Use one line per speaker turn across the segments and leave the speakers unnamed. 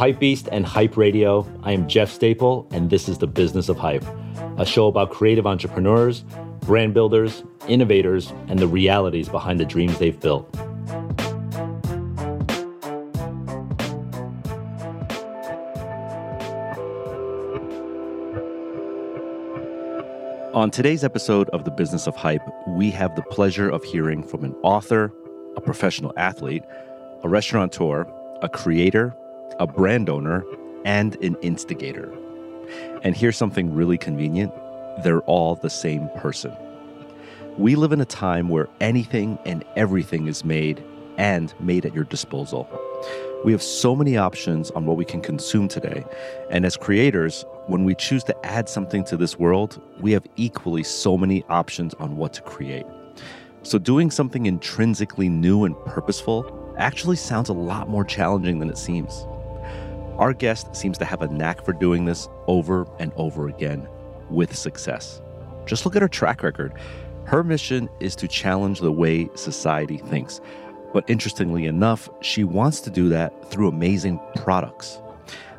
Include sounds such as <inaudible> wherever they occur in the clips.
Hypebeast and Hype Radio. I am Jeff Staple, and this is The Business of Hype, a show about creative entrepreneurs, brand builders, innovators, and the realities behind the dreams they've built. On today's episode of The Business of Hype, we have the pleasure of hearing from an author, a professional athlete, a restaurateur, a creator, a brand owner, and an instigator. And here's something really convenient they're all the same person. We live in a time where anything and everything is made and made at your disposal. We have so many options on what we can consume today. And as creators, when we choose to add something to this world, we have equally so many options on what to create. So, doing something intrinsically new and purposeful actually sounds a lot more challenging than it seems. Our guest seems to have a knack for doing this over and over again with success. Just look at her track record. Her mission is to challenge the way society thinks. But interestingly enough, she wants to do that through amazing products.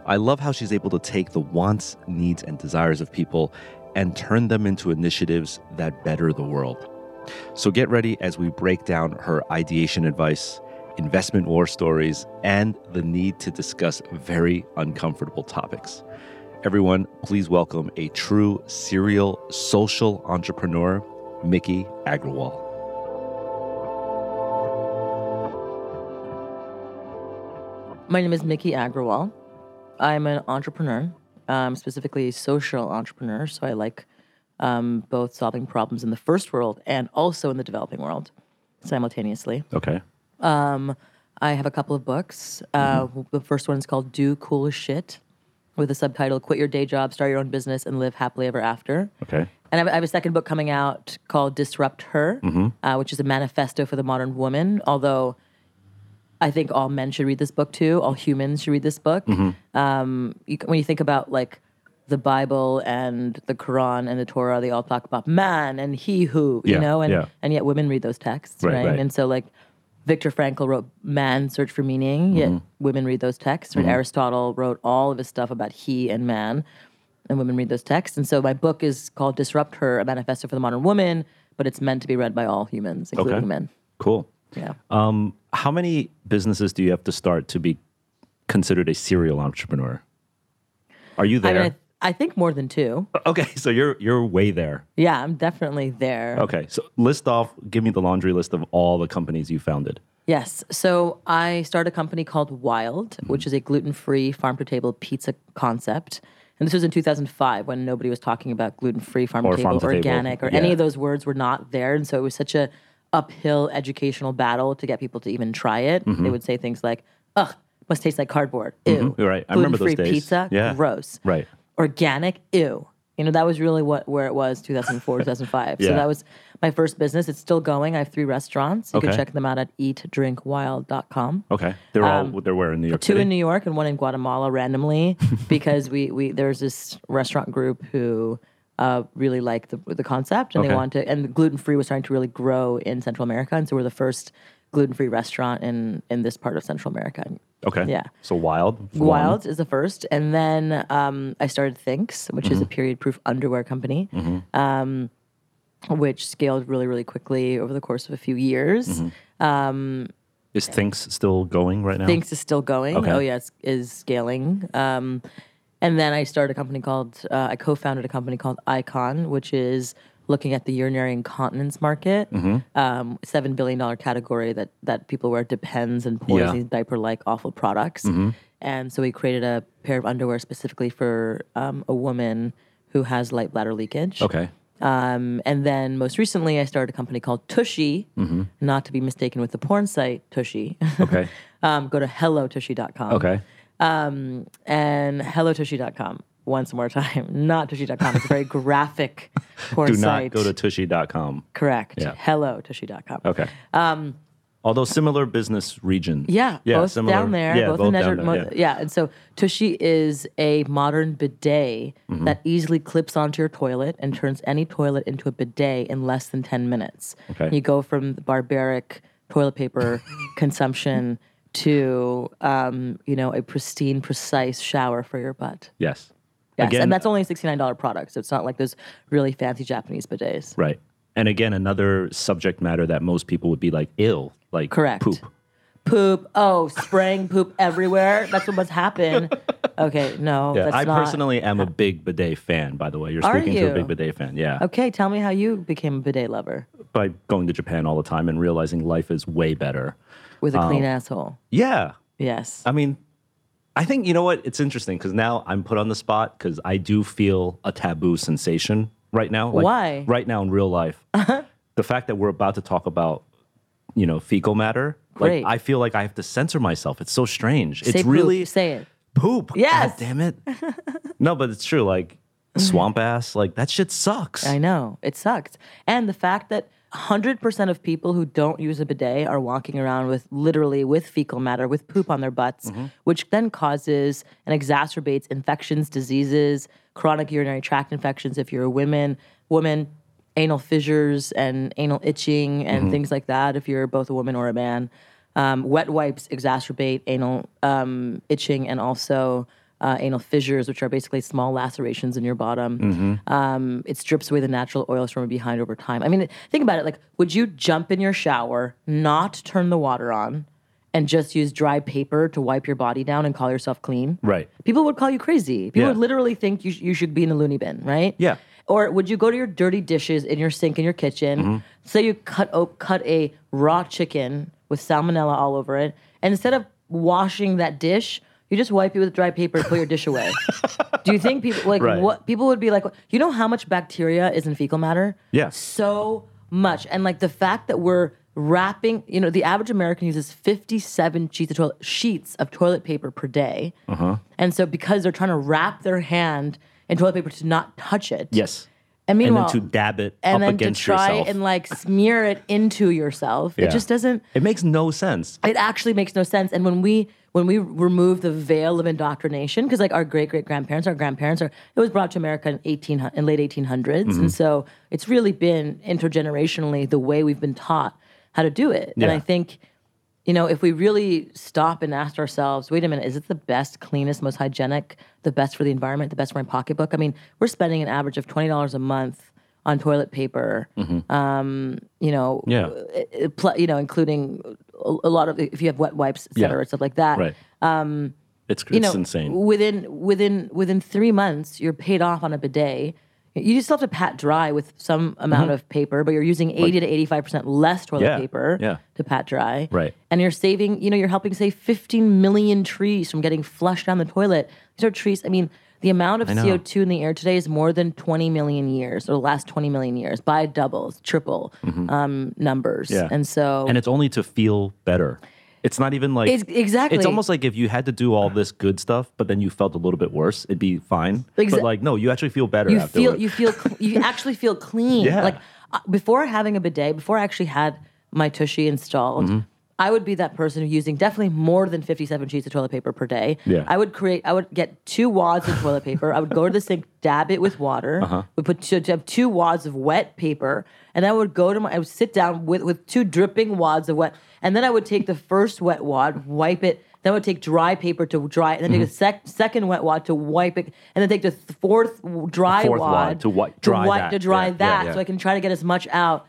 I love how she's able to take the wants, needs, and desires of people and turn them into initiatives that better the world. So get ready as we break down her ideation advice, investment war stories, and the need to discuss very uncomfortable topics. Everyone, please welcome a true serial social entrepreneur, Miki Agrawal.
My name is Miki Agrawal. I'm an entrepreneur, um, specifically a social entrepreneur. So I like um, both solving problems in the first world and also in the developing world simultaneously.
Okay.
Um, I have a couple of books. Uh, The first one is called Do Cool Shit with the subtitle Quit Your Day Job, Start Your Own Business, and Live Happily Ever After.
Okay.
And I have, I have a second book coming out called Disrupt Her, uh, which is a manifesto for the modern woman. Although I think all men should read this book too, all humans should read this book. Um, you, when you think about like the Bible and the Quran and the Torah, they all talk about man and he who, you
Yeah,
know, and
yeah.
and yet women read those texts,
Right,
right?
right.
And so like Viktor Frankl wrote Man Search for Meaning, yet
Mm-hmm.
women read those texts. Right? Aristotle wrote all of his stuff about he and man, and women read those texts. And so my book is called Disrupt Her, a manifesto for the modern woman, but it's meant to be read by all humans, including
Okay.
men.
Cool.
Yeah.
Um, how many businesses do you have to start to be considered a serial entrepreneur? Are you
I
there?
mean, I, I think more than two.
okay, so you're you're way there.
Yeah, I'm definitely there.
Okay, so list off, give me the laundry list of all the companies you founded.
Yes. So I started a company called Wild, which is a gluten free farm to table pizza concept. And this was in 2005 when nobody was talking about gluten free, farm-to-table,
farm-to-table,
organic, or any of those words were not there. And so it was such a uphill educational battle to get people to even try it.
Mm-hmm.
They would say things like, ugh, must taste like cardboard. Ew.
You're right. I remember those
Gluten-free
days.
pizza,
Yeah.
gross.
Right.
Organic, ew. You know, that was really what where it was 2004, <laughs> 2005.
Yeah.
So that was my first business. It's still going. I have three restaurants. You
Okay.
can check them out at eatdrinkwild.com.
Okay, they're all they're where in New York
Um, Two
City.
in New York and one in Guatemala randomly <laughs> because we, we there's this restaurant group who uh, really like the, the concept and
Okay.
they want to and gluten free was starting to really grow in Central America and so we're the first gluten free restaurant in in this part of Central America.
Okay,
Yeah.
So Wild.
Wild is the first, and then um, I started Thinx, which is a period proof underwear company, um, which scaled really really quickly over the course of a few years.
Is Thinx still going right now?
Thinx is still going.
Okay.
Oh yeah, it's is scaling. Um, and then I started a company called uh, I co-founded a company called Icon, which is looking at the urinary incontinence market,
Mm-hmm.
um, seven billion dollar category that that people wear depends and pours
Yeah. Mm-hmm.
these diaper like awful products. And so we created a pair of underwear specifically for um, a woman who has light bladder leakage.
Okay.
Um, and then most recently, I started a company called Tushy, not to be mistaken with the porn site Tushy.
Okay. <laughs>
um, go to hellotushy.com.
Okay.
Um, and hellotushy.com. Once more time, <laughs> not tushy.com. It's a very graphic <laughs> porn
Do not
site.
go to tushy.com.
Correct.
Yeah.
Hellotushy.com.
Okay. Um, Although similar business region.
Yeah,
Yeah.
both
similar,
down there,
Yeah,
both,
both
in Desert.
there, yeah.
yeah. and so Tushy is a modern bidet
Mm-hmm.
that easily clips onto your toilet and turns any toilet into a bidet in less than ten minutes.
Okay.
You go from barbaric toilet paper <laughs> consumption to um, you know a pristine, precise shower for your butt.
Yes.
Yes,
Again,
and that's only a sixty nine dollar product, so it's not like those really fancy Japanese bidets.
right. And again, another subject matter that most people would be like ill, like
Correct.
poop.
Poop. Oh, spraying poop everywhere. That's what must happen. Okay, no,
Yeah, I
not.
personally am a big bidet fan. By the way, you're
Are
speaking to a big bidet fan. Yeah,
Okay, tell me how you became a bidet lover
by going to Japan all the time and realizing life is way better.
with a
Um,
clean asshole.
Yeah,
Yes.
I mean, I think you know what? It's interesting because now I'm put on the spot because I do feel a taboo sensation right now. Like,
Why?
Right now in real life, uh-huh. the fact that we're about to talk about, you know, fecal matter.
Great.
Like I feel like I have to censor myself. It's so strange.
Say
it's
poop.
really
say it.
poop.
Yes.
God damn it. <laughs> no, but it's true. Like swamp ass. Like that shit sucks.
I know it sucks, and the fact that. 100% of people who don't use a bidet are walking around with literally with fecal matter, with poop on their butts,
Mm-hmm.
which then causes and exacerbates infections, diseases, chronic urinary tract infections if you're a woman, woman, anal fissures and anal itching and
Mm-hmm.
things like that if you're both a woman or a man. Um, wet wipes exacerbate anal um, itching and also uh, anal fissures, which are basically small lacerations in your bottom.
Mm-hmm.
Um, it strips away the natural oils from behind over time. I mean, think about it. Like, would you jump in your shower, not turn the water on, and just use dry paper to wipe your body down and call yourself clean?
Right.
People would call you crazy. People
Yeah.
would literally think you, sh- you should be in a loony bin, right?
Yeah.
Or would you go to your dirty dishes in your sink in your kitchen?
Mm-hmm.
Say you cut cut a raw chicken with salmonella all over it, and instead of washing that dish, you just wipe it with dry paper and put your dish away. Do you think people like
Right.
what people would be like? You know how much bacteria is in fecal matter?
Yeah.
so much, and like the fact that we're wrapping. You know, the average American uses fifty-seven sheets of toilet sheets of toilet paper per day,
Uh-huh.
and so because they're trying to wrap their hand in toilet paper to not touch it,
Yes.
and
And
meanwhile,
then to dab it
and
up
then to
against
try
yourself.
and like smear it into yourself,
Yeah.
it just doesn't.
It makes no sense.
It actually makes no sense. And when we when we remove the veil of indoctrination, because like our great great grandparents, our grandparents are, it was brought to America in eighteen in late eighteen
Mm-hmm.
and so it's really been intergenerationally the way we've been taught how to do it. And I think. You know, if we really stop and ask ourselves, wait a minute, is it the best, cleanest, most hygienic, the best for the environment, the best for my pocketbook? I mean, we're spending an average of twenty dollars a month on toilet paper. Um, you know,
Yeah.
uh, pl- you know, including a lot of if you have wet wipes, et cetera,
Yeah.
stuff like that.
Right. Um, it's it's
You know,
insane.
Within within within three months, you're paid off on a bidet. You still have to pat dry with some amount of paper, but you're using eighty to eighty five percent less toilet
Mm-hmm. Yeah,
paper
yeah.
to pat dry.
Right.
And you're saving. You know, you're helping save fifteen million trees from getting flushed down the toilet. These are trees. I mean. The amount of. CO2 in the air today is more than 20 million years, or the last 20 million years, by doubles, triple um, numbers.
Mm-hmm. Yeah.
And so
and it's only to feel better. It's not even like
Ex- exactly.
It's almost like if you had to do all this good stuff, but then you felt a little bit worse, it'd be fine.
Exa-
but like, no, you actually feel better.
you
afterward.
feel you feel cl- you <laughs> actually feel clean.
Yeah.
Like uh, before having a bidet, before I actually had my tushy installed,
Mm-hmm.
I would be that person using definitely more than 57 sheets of toilet paper per day.
Yeah.
I would create I would get two wads of toilet paper. I would go to the sink, dab it with water.
Uh-huh.
Would put two, to have two wads of wet paper, and then I would go to my I would sit down with with two dripping wads of wet, and then I would take the first wet wad, wipe it. Then I would take dry paper to dry, it, and then take a
Mm-hmm.
sec- second wet wad to wipe it, and then take the th- fourth dry
fourth
wad,
wad to wi- dry
wipe-
that.
to dry
Yeah, yeah,
that,
yeah.
so I can try to get as much out.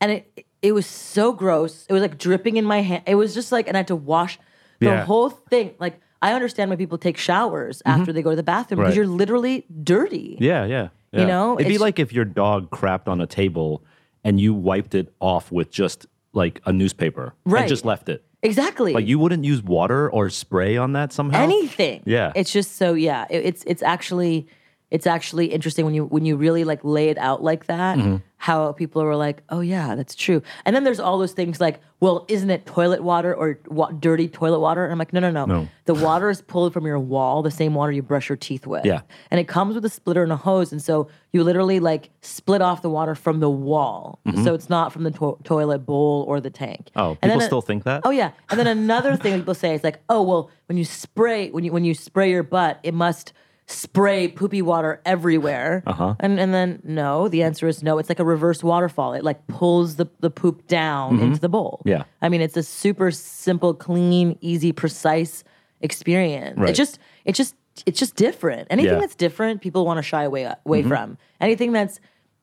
And it it was so gross. It was like dripping in my hand. It was just like, and I had to wash the
Yeah.
whole thing. Like I understand why people take showers after they go to the bathroom because
Mm-hmm. Right.
you're literally dirty.
Yeah, yeah. yeah.
know,
it'd be like if your dog crapped on a table and you wiped it off with just like a newspaper
Right.
and just left it.
Exactly.
Like you wouldn't use water or spray on that somehow.
anything.
Yeah.
It's just so yeah. It, it's it's actually it's actually interesting when you when you really like lay it out like that.
Mm-hmm.
How people are like, oh yeah, that's true. And then there's all those things like, well, isn't it toilet water or wa- dirty toilet water? And I'm like, no, no, no.
No.
The water is pulled from your wall, the same water you brush your teeth with.
Yeah.
And it comes with a splitter and a hose, and so you literally like split off the water from the wall, so it's not from the to- toilet bowl or the tank.
Mm-hmm. Oh,
And
people still think that?
Oh yeah, and then another thing <laughs> people say is like, oh well, when you spray when you when you spray your butt, it must spray poopy water everywhere.
Uh-huh.
And and then no, the answer is no. It's like a reverse waterfall. It like pulls the, the poop down into the bowl.
Mm-hmm. Yeah.
I mean, it's a super simple, clean, easy, precise experience.
Right.
It's just it's just it's just different. Anything
Yeah. Mm-hmm.
that's different, people want to shy away away from. Anything that's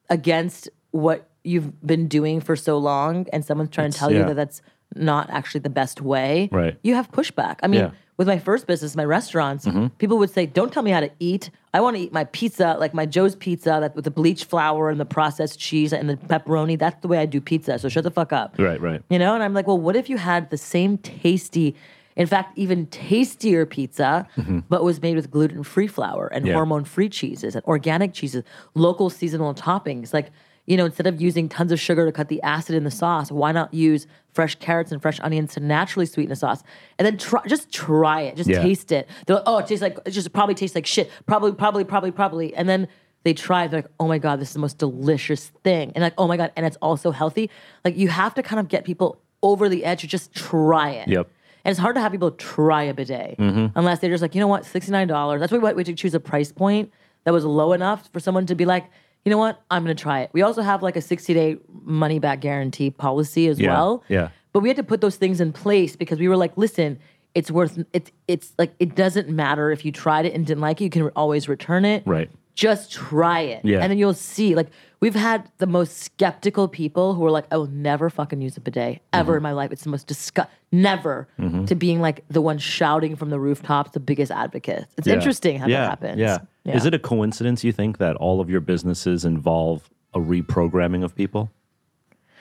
against what you've been doing for so long and someone's trying to tell
yeah.
you that that's not actually the best way,
Right.
you have pushback. I mean,
Yeah. Mm-hmm.
with my first business, my restaurants, people would say, "Don't tell me how to eat. I want to eat my pizza, like my Joe's pizza, that with the bleached flour and the processed cheese and the pepperoni. That's the way I do pizza. So shut the fuck up."
Right, right.
You know, and I'm like, well, what if you had the same tasty, in fact, even tastier pizza, but was made with gluten free flour and
Mm-hmm. Yeah.
hormone free cheeses and organic cheeses, local seasonal toppings? Like, you know, instead of using tons of sugar to cut the acid in the sauce, why not use fresh carrots and fresh onions to naturally sweeten the sauce? And then try, just try it, just
Yeah.
taste it. They're like, oh, it tastes like, it just probably tastes like shit. Probably, probably, probably, probably. And then they try, they're like, oh my God, this is the most delicious thing. And like, oh my God, and it's also healthy. Like, you have to kind of get people over the edge to just try it.
Yep.
And it's hard to have people try a bidet mm-hmm. unless they're just like, you know what, $69. That's why we had to choose a price point that was low enough for someone to be like, you know what, I'm going to try it. We also have like a 60 day money back guarantee policy as
Yeah,
well.
yeah.
But we had to put those things in place because we were like, listen, it's worth it's it's like it doesn't matter if you tried it and didn't like it, you can always return it.
Right.
Just try it.
Yeah.
And then you'll see. Like we've had the most skeptical people who are like, I will never fucking use a bidet ever
Mm-hmm.
in my life. It's the most disgust never to being like the one shouting from the rooftops, the biggest advocate. It's
Yeah.
interesting how
yeah.
that happens.
Yeah. Is it a coincidence you think that all of your businesses involve a reprogramming of people?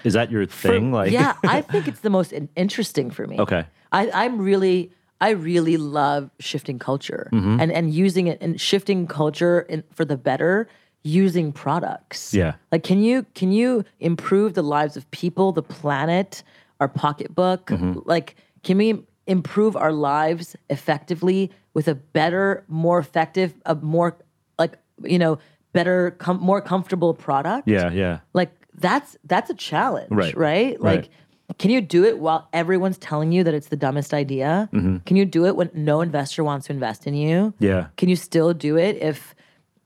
Is that your
For-
thing? like
yeah, I <laughs> think it's the most interesting for me.
Okay.
I, I'm really, I really love shifting culture
Mm-hmm.
and and using it and shifting culture in, for the better using products.
Yeah.
Like, can you can you improve the lives of people, the planet, our pocketbook?
Mm-hmm.
Like, can we improve our lives effectively with a better, more effective, a more like you know better, com- more comfortable product?
Yeah, yeah.
like that's that's a challenge
Right.
right,
Right.
like can you do it while everyone's telling you that it's the dumbest idea
Mm-hmm.
can you do it when no investor wants to invest in you
Yeah.
can you still do it if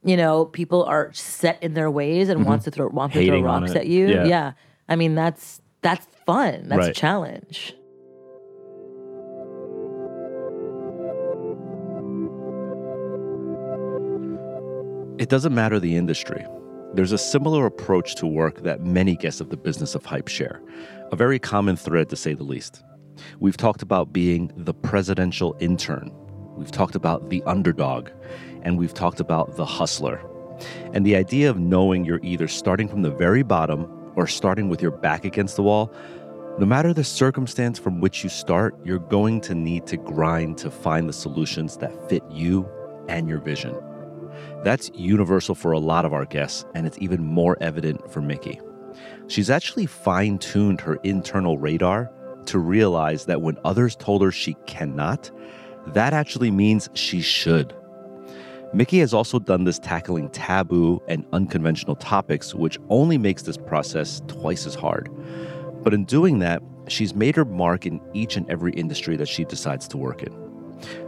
you know people are set in their ways and wants to throw want to throw
Mm-hmm. Hating
rocks at you
Yeah.
i mean that's that's fun that's a challenge
It doesn't matter the industry. There's a similar approach to work that many guests of the business of hype share, a very common thread to say the least. We've talked about being the presidential intern, we've talked about the underdog, and we've talked about the hustler. And the idea of knowing you're either starting from the very bottom or starting with your back against the wall, no matter the circumstance from which you start, you're going to need to grind to find the solutions that fit you and your vision. That's universal for a lot of our guests, and it's even more evident for Miki. She's actually fine tuned her internal radar to realize that when others told her she cannot, that actually means she should. Miki has also done this tackling taboo and unconventional topics, which only makes this process twice as hard. But in doing that, she's made her mark in each and every industry that she decides to work in.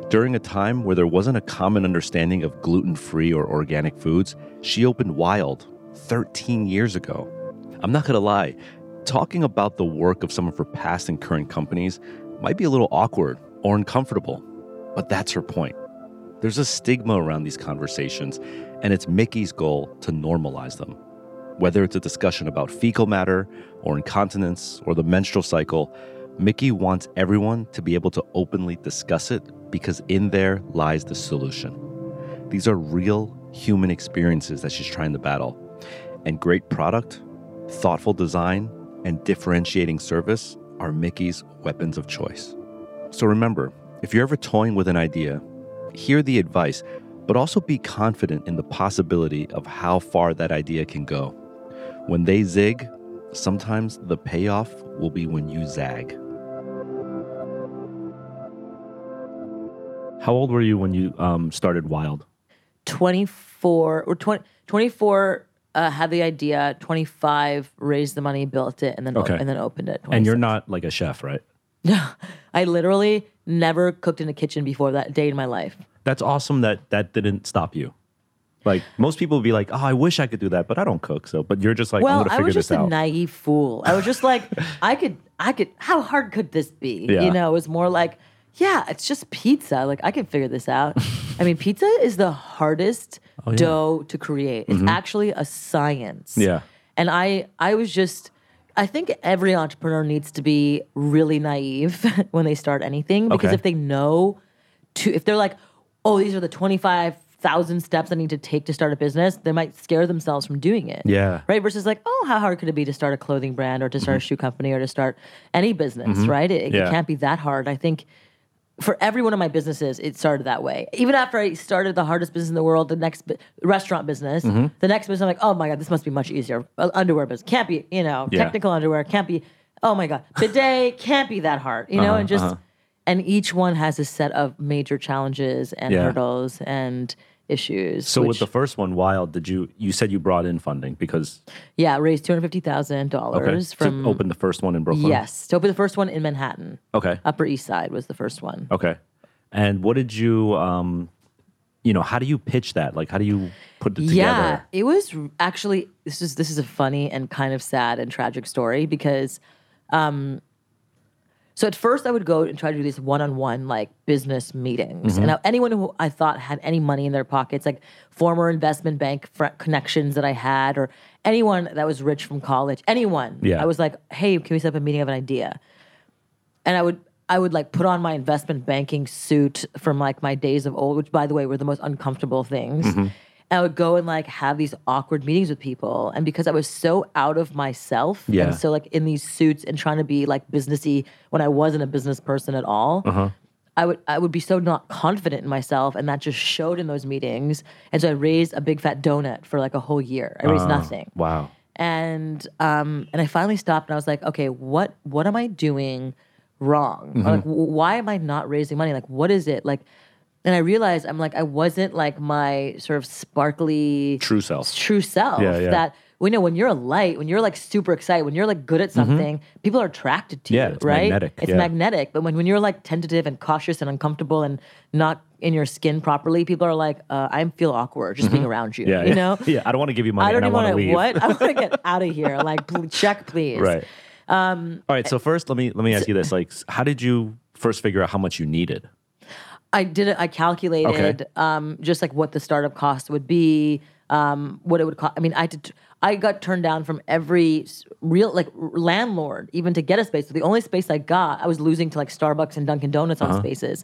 During a time where there wasn't a common understanding of gluten free or organic foods, she opened Wild 13 years ago. I'm not gonna lie, talking about the work of some of her past and current companies might be a little awkward or uncomfortable, but that's her point. There's a stigma around these conversations, and it's Miki's goal to normalize them. Whether it's a discussion about fecal matter or incontinence or the menstrual cycle, Miki wants everyone to be able to openly discuss it because in there lies the solution. These are real human experiences that she's trying to battle. And great product, thoughtful design, and differentiating service are Miki's weapons of choice. So remember, if you're ever toying with an idea, hear the advice, but also be confident in the possibility of how far that idea can go. When they zig, sometimes the payoff will be when you zag. How old were you when you um, started Wild?
24 or 20, 24 uh, had the idea 25 raised the money built it and then
Okay.
and then opened it
And you're not like a chef, right? <laughs> No.
I literally never cooked in a kitchen before that day in my life.
That's awesome that that didn't stop you. Like most people would be like, "Oh, I wish I could do that, but I don't cook." So, but you're just like, "I'm
Well,
going to
I was just a naive fool. I was just like, <laughs> I could, I could. How hard could this be?
Yeah.
You know, it was more like, yeah, it's just pizza. Like I can figure this out. <laughs> I mean, pizza is the hardest
Oh, yeah.
dough to create. It's actually a science.
Mm-hmm. Yeah.
And I, I was just. I think every entrepreneur needs to be really naive <laughs> when they start anything because
Okay.
if they know to if they're like, oh, these are the twenty five thousand steps I need to take to start a business, they might scare themselves from doing it.
Yeah.
Right. Versus like, oh, how hard could it be to start a clothing brand or to start a shoe company or to start any business, right? It, it
Mm-hmm.
Can't be that hard. I think for every one of my businesses, it started that way. Even after I started the hardest business in the world, the next bu- restaurant business,
Mm-hmm.
the next business, I'm like, oh my God, this must be much easier. Uh, underwear business can't be, you know,
Yeah.
technical underwear can't be, oh my God, bidet <laughs> can't be that hard, you know,
Uh-huh,
and just,
uh-huh.
and each one has a set of major challenges and
Yeah.
hurdles and issues.
So with the first one, Wild, did you you said you brought in funding because
yeah, raised two hundred fifty thousand
okay
dollars from
to open the first one in Brooklyn?
yes, to open the first one in Manhattan,
Okay.
Upper East Side was the first one.
Okay. And what did you um you know, how do you pitch that? Like how do you put it together?
Yeah, it was actually this is this is a funny and kind of sad and tragic story because um so at first I would go and try to do these one-on-one like business meetings.
Mm-hmm.
And now anyone who I thought had any money in their pockets, like former investment bank fr- connections that I had or anyone that was rich from college, anyone.
Yeah.
I was like, "Hey, can we set up a meeting of an idea?" and I would I would like put on my investment banking suit from like my days of old, which by the way were the most uncomfortable things.
Mm-hmm.
And I would go and like have these awkward meetings with people, and because I was so out of myself
Yeah.
and so like in these suits and trying to be like businessy when I wasn't a business person at all.
Uh-huh.
I would I would be so not confident in myself, and that just showed in those meetings. And so I raised a big fat donut for like a whole year. I raised nothing
Wow.
and um and I finally stopped and I was like, okay, what what am I doing wrong? Or, like, why am I not raising money? Like, what is it like? And I realized I'm like I wasn't like my sort of sparkly
True self.
true self.
Yeah, yeah.
That we know when you're a light, when you're like super excited, when you're like good at something, people are attracted to
Mm-hmm. Yeah,
you,
it's
right?
magnetic,
It's
yeah.
magnetic. But when when you're like tentative and cautious and uncomfortable and not in your skin properly, people are like, uh, I feel awkward just being around you.
Mm-hmm. Yeah.
you
yeah.
know. <laughs>
Yeah. I don't want to give you money
I don't even
want to
what? I want to get <laughs> out of here. Like, pl- check, please.
Right.
Um,
All right. So first let me let me ask you this. Like how did you first figure out how much you needed?
I did it. I calculated
Okay.
um, just like what the startup cost would be, um, what it would cost. I mean, I did. I got turned down from every real like landlord even to get a space. So the only space I got, I was losing to like Starbucks and Dunkin' Donuts
Uh-huh.
on spaces.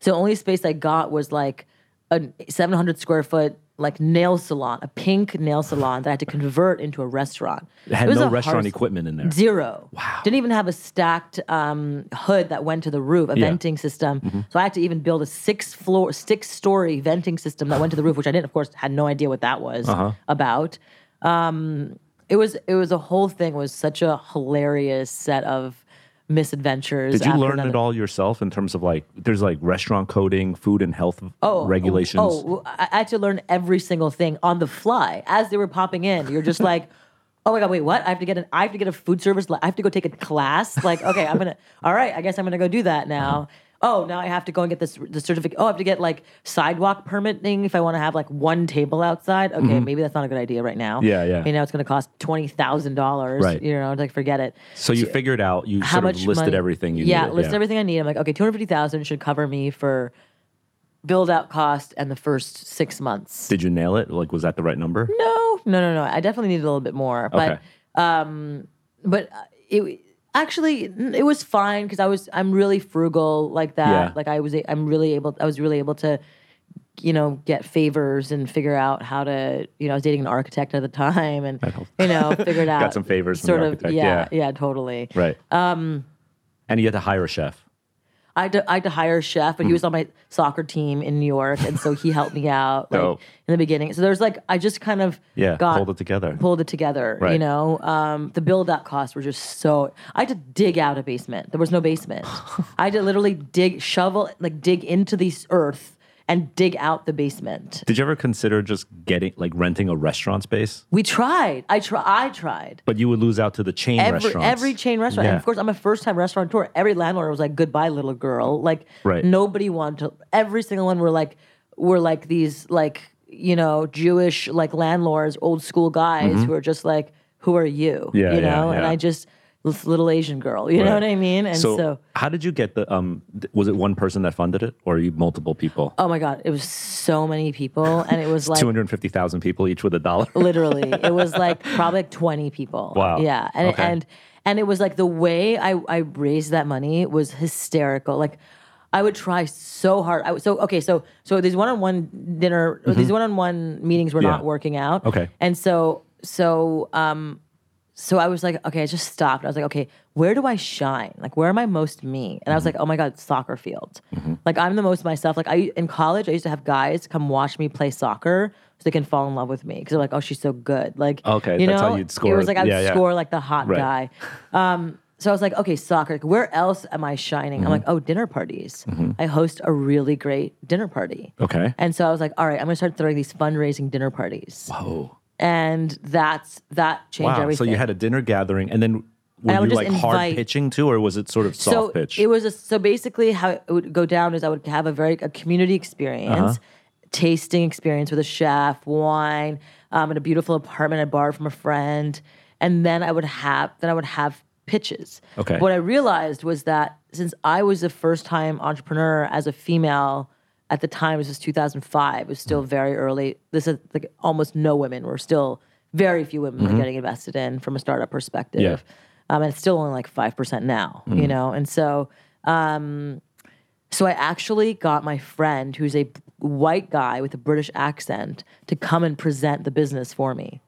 So the only space I got was like a 700 square foot like nail salon, a pink nail salon that I had to convert into a restaurant.
It had
was
no restaurant equipment in there.
Zero. Wow. Didn't even have a stacked um, hood that went to the roof, a
Yeah.
venting system.
Mm-hmm.
So I had to even build a six floor, six story venting system that went to the roof, which I didn't, of course, had no idea what that was
Uh-huh.
about. Um, it was it was a whole thing. It was such a hilarious set of misadventures.
Did you learn
another-
it all yourself in terms of like there's like restaurant coding, food and health oh, oh regulations?
Oh, I I had to learn every single thing on the fly as they were popping in. You're just like, <laughs> oh my god, wait, what? I have to get an I have to get a food service. I have to go take a class. Like, okay, I'm gonna. All right, I guess I'm gonna go do that now. Uh-huh. Oh, now I have to go and get this the certificate. Oh, I have to get like sidewalk permitting if I want to have like one table outside. Okay, maybe that's not a good idea right now.
Mm-hmm. Yeah, yeah.
You know, it's gonna cost twenty thousand dollars.
Right.
You know, like forget it
So you figured out you
how
sort
much
of listed
money-
everything you
yeah,
needed.
list everything I need. I'm like, okay, two hundred fifty thousand should cover me for build out cost and the first six months.
Did you nail it? Like was that the right number?
no, no, no, no. I definitely needed a little bit more, but
Okay.
um, but uh, it actually it was fine because I was I'm really frugal like that.
Yeah.
Like I was i'm really able I was really able to you know get favors and figure out how to you know I was dating an architect at the time and you know <laughs> figured out
Got some favors
sort of
architect,
yeah
yeah.
yeah totally.
Right. Um and you had to hire a chef.
I had, to, I had to hire a chef, but he was on my soccer team in New York, and so he helped me out like
Dope.
in the beginning. So there's like I just kind of
Yeah,
got
pulled it together.
pulled it together. You know, um, the build out costs were just so. I had to dig out a basement. There was no basement. <laughs> I had to literally dig, shovel, like dig into the earth and dig out the basement.
Did you ever consider just getting like renting a restaurant space?
We tried. I try. I tried.
But you would lose out to the chain
Every
restaurants.
every chain restaurant, and of course, I'm a first time restaurateur. Every landlord was like, "Goodbye, little girl." Like
Right.
nobody wanted to. Every single one were like, were like these like you know Jewish like landlords, old school guys who are just like, who are you?
Mm-hmm. Yeah,
you
yeah,
know. And. I just little Asian girl, you know what I mean? And
So,
so
how did you get the? Um, was it one person that funded it, or are you multiple people?
Oh my god, it was so many people, <laughs> and it was like
Two hundred fifty thousand people, each with a dollar. <laughs>
literally, it was like <laughs> probably like twenty people.
Wow.
Yeah, and
Okay.
and and it was like the way I I raised that money was hysterical. Like I would try so hard. I would, so okay, so so these one-on-one dinner, or these one-on-one meetings were
Mm-hmm. Yeah.
not working out.
Okay.
and so so um so I was like, okay, I just stopped. I was like, okay, where do I shine? Like, where am I most me? And I was like, oh my god, soccer field.
Mm-hmm.
Like, I'm the most myself. Like, I in college, I used to have guys come watch me play soccer so they can fall in love with me because they're like, oh, she's so good. Like,
Okay,
you
that's
know,
how you'd score.
It was like I would
Yeah, yeah.
score like the hot
Right.
guy. Um, so I was like, okay, soccer. Like, where else am I shining?
Mm-hmm.
I'm like, oh, dinner parties. I host a really great dinner party.
Okay.
And so I was like, all right, I'm gonna start throwing these fundraising dinner parties,
Oh,
and that's that changed
wow!
everything.
So you had a dinner gathering, and then were you like hard
invite-
pitching too, or was it sort of soft
so
pitch?
it was a, so basically how it would go down is I would have a very a community experience,
Uh-huh.
tasting experience with a chef, wine, um, in a beautiful apartment I borrowed from a friend, and then I would have then I would have pitches.
Okay.
What I realized was that since I was the first time entrepreneur as a female. At the time, this was 2005. It was
Mm.
still very early. This is like almost no women were still very few women
Mm-hmm.
were getting invested in from a startup perspective.
Yeah.
Um, and it's still only like 5% now,
Mm.
you know? And so, um, so I actually got my friend who's a white guy with a British accent to come and present the business for me.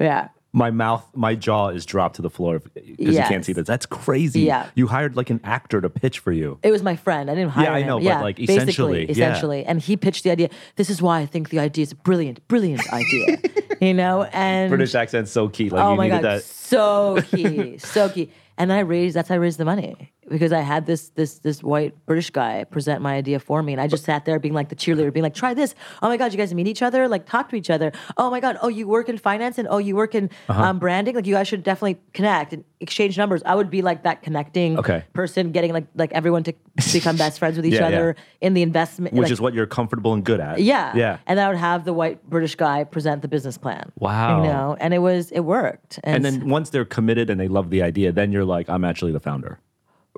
Yeah.
My mouth, my jaw is dropped to the floor because you can't see this. That's crazy.
Yeah.
You hired like an actor to pitch for you.
It was my friend. I didn't hire Yeah,
I
him.
know, but,
yeah,
like,
basically,
essentially, yeah.
essentially. And he pitched the idea. This is why I think the idea is a brilliant, brilliant idea. <laughs> you know, and
British accent's so key. Like
oh
you
my
needed
god,
that.
so key, so key. And I raised. That's how I raised the money because I had this this this white British guy present my idea for me, and I just sat there being like the cheerleader, being like, "Try this! Oh my god, you guys meet each other, like talk to each other. Oh my god, oh you work in finance and oh you work in
Uh-huh.
um, branding. Like you guys should definitely connect and exchange numbers. I would be like that connecting
Okay.
person, getting like like everyone to become best friends with <laughs> each
Yeah, yeah.
other in the investment,
Which
like,
is what you're comfortable and good at.
yeah.
Yeah.
And I would have the white British guy present the business plan.
Wow.
You know, and it was it worked.
And then once they're committed and they love the idea, then you're like, I'm actually the founder.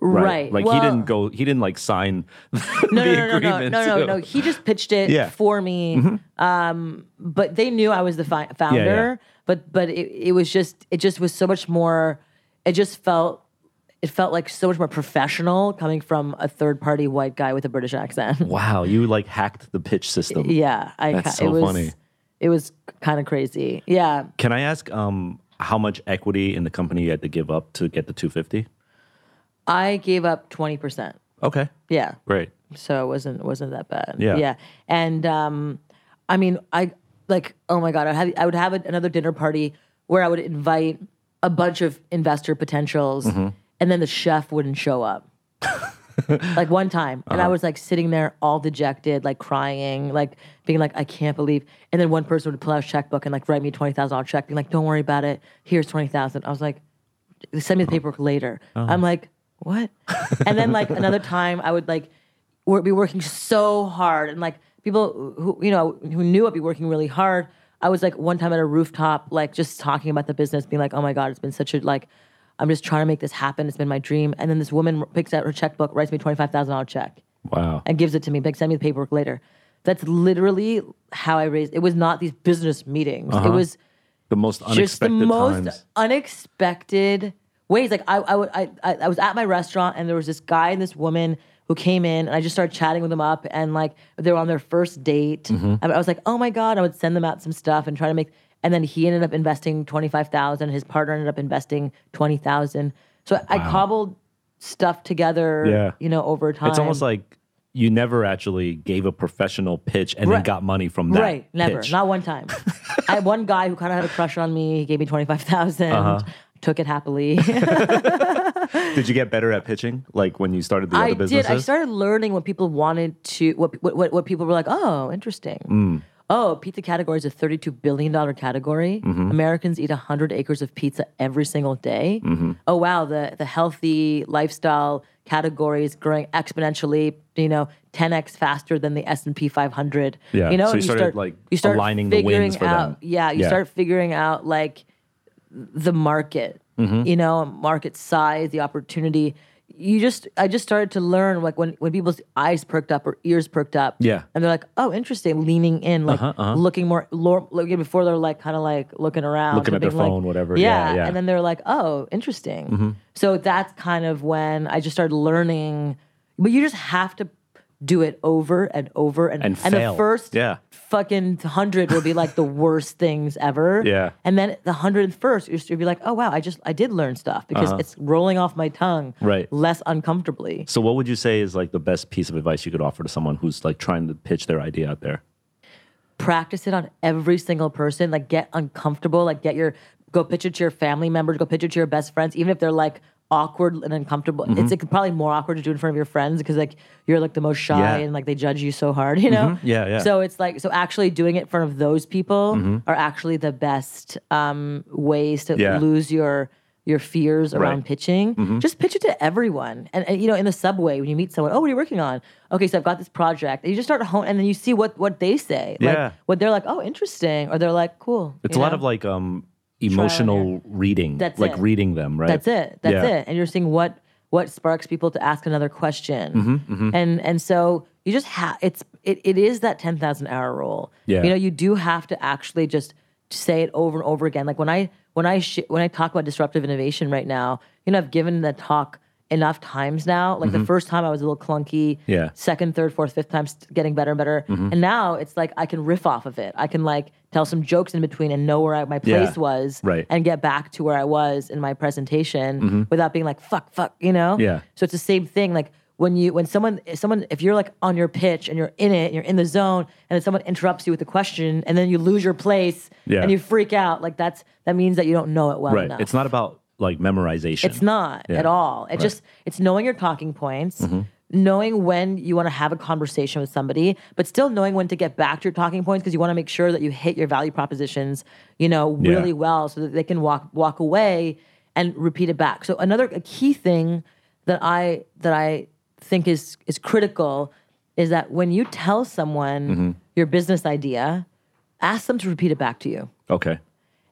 Right.
Like he didn't go, he didn't like sign <laughs> the
no, no, no, no, no, no, no. He just pitched it
Yeah. Mm-hmm.
for me. Um, but they knew I was the fi- founder. But but it, it was just it just was so much more. It just felt it felt like so much more professional coming from a third party white guy with a British accent. <laughs>
Wow, you like hacked the pitch system.
yeah, I.
That's so
it was,
funny.
It was kind of crazy. Yeah.
Can I ask um, how much equity in the company you had to give up to get the 250?
I gave up twenty percent.
Okay,
Yeah.
great.
so it wasn't wasn't that bad.
Yeah.
yeah. And um, I mean, I like oh my god, I have I would have another dinner party where I would invite a bunch of investor potentials,
Mm-hmm.
and then the chef wouldn't show up. <laughs> like one time, and
Uh-huh.
I was like sitting there all dejected, like crying, like being like, I can't believe. And then one person would pull out a checkbook and like write me a twenty thousand dollar check, being like, Don't worry about it. Here's twenty thousand. I was like, Send me the paperwork later.
Uh-huh.
I'm like, What? and then like another <laughs> time, I would like wor- be working so hard, and like people who you know who knew I'd be working really hard. I was like one time at a rooftop, like just talking about the business, being like, "Oh my god, it's been such a like." I'm just trying to make this happen. It's been my dream. And then this woman picks out her checkbook, writes me $25,000 check
Wow.
and gives it to me. Like, send me the paperwork later. That's literally how I raised. It was not these business meetings. It uh-huh. was
the most unexpected
just the most
times.
unexpected ways. Like I, I, would- I, I, I was at my restaurant and there was this guy and this woman who came in and I just started chatting with them up and like they were on their first date.
Mm-hmm.
I, was like, oh my god, I would send them out some stuff and try to make. And then he ended up investing twenty five thousand. His partner ended up investing twenty thousand. So I cobbled stuff together.
Yeah.
you know, over time.
It's almost like you never actually gave a professional pitch and then got money from that.
Right, never,
pitch.
not one time. I had one guy who kind of had a crush on me. He gave me twenty five
Uh-huh.
Took it happily. <laughs>
Did you get better at pitching? Like when you started the
I
other
did.
businesses?
I started learning what people wanted to, what what what, what people were like. Oh, interesting.
Mm.
Oh, pizza category is a thirty-two billion dollar category.
Mm-hmm.
Americans eat hundred acres of pizza every single day.
Mm-hmm.
Oh wow, the the healthy lifestyle category is growing exponentially, you know, 10x faster than the S&P 500.
Yeah.
You know,
So you
and
started, like,
you start
aligning the
figuring
wins for
out,
them.
Yeah, you
Yeah.
start figuring out like the market,
Mm-hmm.
you know, market size, the opportunity. You just, I just started to learn like when, when people's eyes perked up or ears perked up.
Yeah.
And they're like, oh, interesting, leaning in, like looking more, looking before they're like kind of like looking around.
Looking at their
being like-
phone, whatever. Yeah, yeah.
And then they're like, oh, interesting.
Mm-hmm.
So that's kind of when I just started learning, but you just have to do it over and over and,
And
the
fail.
first
Yeah.
Fucking hundred will be like the worst things ever.
Yeah.
And then the hundred and first, you'll be like, oh wow, I just I did learn stuff because it's rolling off my tongue
Uh-huh. Right.
less uncomfortably.
So, what would you say is like the best piece of advice you could offer to someone who's like trying to pitch their idea out there?
Practice it on every single person. Like get uncomfortable. Like get your go pitch it to your family members. Go pitch it to your best friends, even if they're like awkward and uncomfortable.
Mm-hmm.
It's like, probably more awkward to do in front of your friends because like you're like the most shy
Yeah. Mm-hmm.
and like they judge you so hard. <laughs> You know.
Yeah, yeah.
So it's like so actually doing it in front of those people
Mm-hmm.
are actually the best um, ways to
Yeah.
lose your your fears around
Right. Mm-hmm.
pitching. Just pitch it to everyone. And, and, you know, in the subway when you meet someone, oh, what are you working on? Okay, so I've got this project. And you just start hone, and then you see what what they say.
Yeah.
Like what they're like, oh, interesting, or they're like, cool.
It's a lot of like um emotional reading,
That's
like
it.
reading them, right?
That's it. That's
Yeah.
it. And you're seeing what what sparks people to ask another question.
Mm-hmm,
And and so you just have it's it, it is that ten thousand hour rule.
Yeah.
You know, you do have to actually just say it over and over again. Like when I when I sh- when I talk about disruptive innovation right now, you know, I've given the talk enough times now. Like the first time I was a little clunky.
Mm-hmm. Yeah.
Second, third, fourth, fifth time, getting better and better.
Mm-hmm.
And now it's like I can riff off of it. I can like tell some jokes in between and know where I, my
Yeah.
place was
Right.
and get back to where I was in my presentation without being like fuck fuck you know
Mm-hmm. Yeah.
so it's the same thing like when you when someone if someone if you're like on your pitch and you're in it and you're in the zone and then someone interrupts you with a question and then you lose your place
Yeah.
and you freak out like that's that means that you don't know it well
right.
enough
It's not about like memorization.
it's not
Yeah.
at all. It just it's knowing your talking points,
Mm-hmm.
knowing when you want to have a conversation with somebody, but still knowing when to get back to your talking points because you want to make sure that you hit your value propositions, you know,
Yeah.
really well so that they can walk walk away and repeat it back. So another a key thing that I that I think is is critical is that when you tell someone
Mm-hmm.
your business idea, ask them to repeat it back to you.
Okay.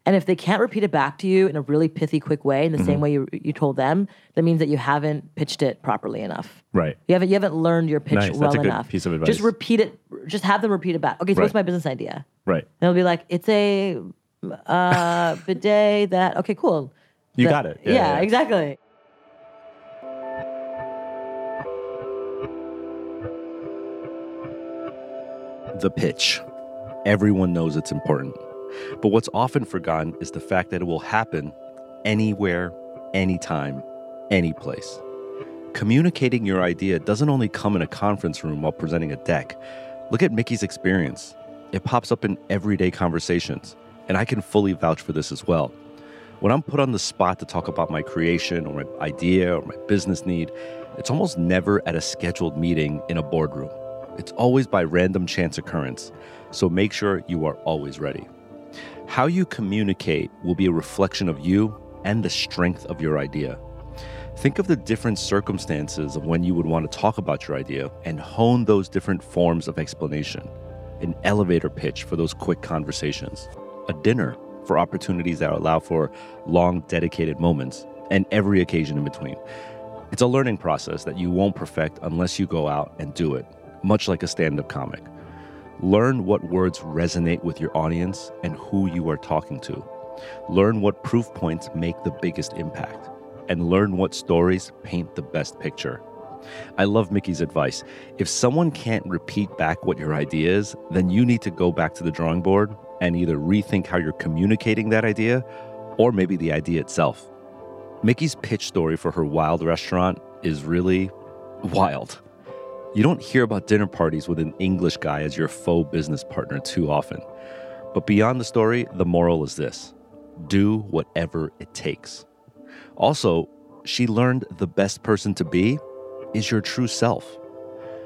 And if they can't repeat it back to you in a really pithy, quick way, in the
Mm-hmm.
same way you, you told them, that means that you haven't pitched it properly enough.
Right.
You haven't you haven't learned your pitch
Nice.
well
That's a good
enough.
piece of advice.
Just repeat it. Just have them repeat it back. Okay, so what's my business idea?
Right.
And they'll be like, it's a uh, <laughs> bidet that. Okay, cool.
You
That-
got it.
Yeah,
Yeah, yeah.
exactly.
The pitch. Everyone knows it's important. But what's often forgotten is the fact that it will happen anywhere, anytime, any place. Communicating your idea doesn't only come in a conference room while presenting a deck. Look at Miki's experience. It pops up in everyday conversations, and I can fully vouch for this as well. When I'm put on the spot to talk about my creation or my idea or my business need, it's almost never at a scheduled meeting in a boardroom. It's always by random chance occurrence, so make sure you are always ready. How you communicate will be a reflection of you and the strength of your idea. Think of the different circumstances of when you would want to talk about your idea and hone those different forms of explanation. An elevator pitch for those quick conversations, a dinner for opportunities that allow for long, dedicated moments, and every occasion in between. It's a learning process that you won't perfect unless you go out and do it, much like a stand up comic. Learn what words resonate with your audience and who you are talking to. Learn what proof points make the biggest impact. And learn what stories paint the best picture. I love Miki's advice. If someone can't repeat back what your idea is, then you need to go back to the drawing board and either rethink how you're communicating that idea or maybe the idea itself. Miki's pitch story for her wild restaurant is really wild. You don't hear about dinner parties with an English guy as your faux business partner too often. But beyond the story, the moral is this do whatever it takes. Also, she learned the best person to be is your true self.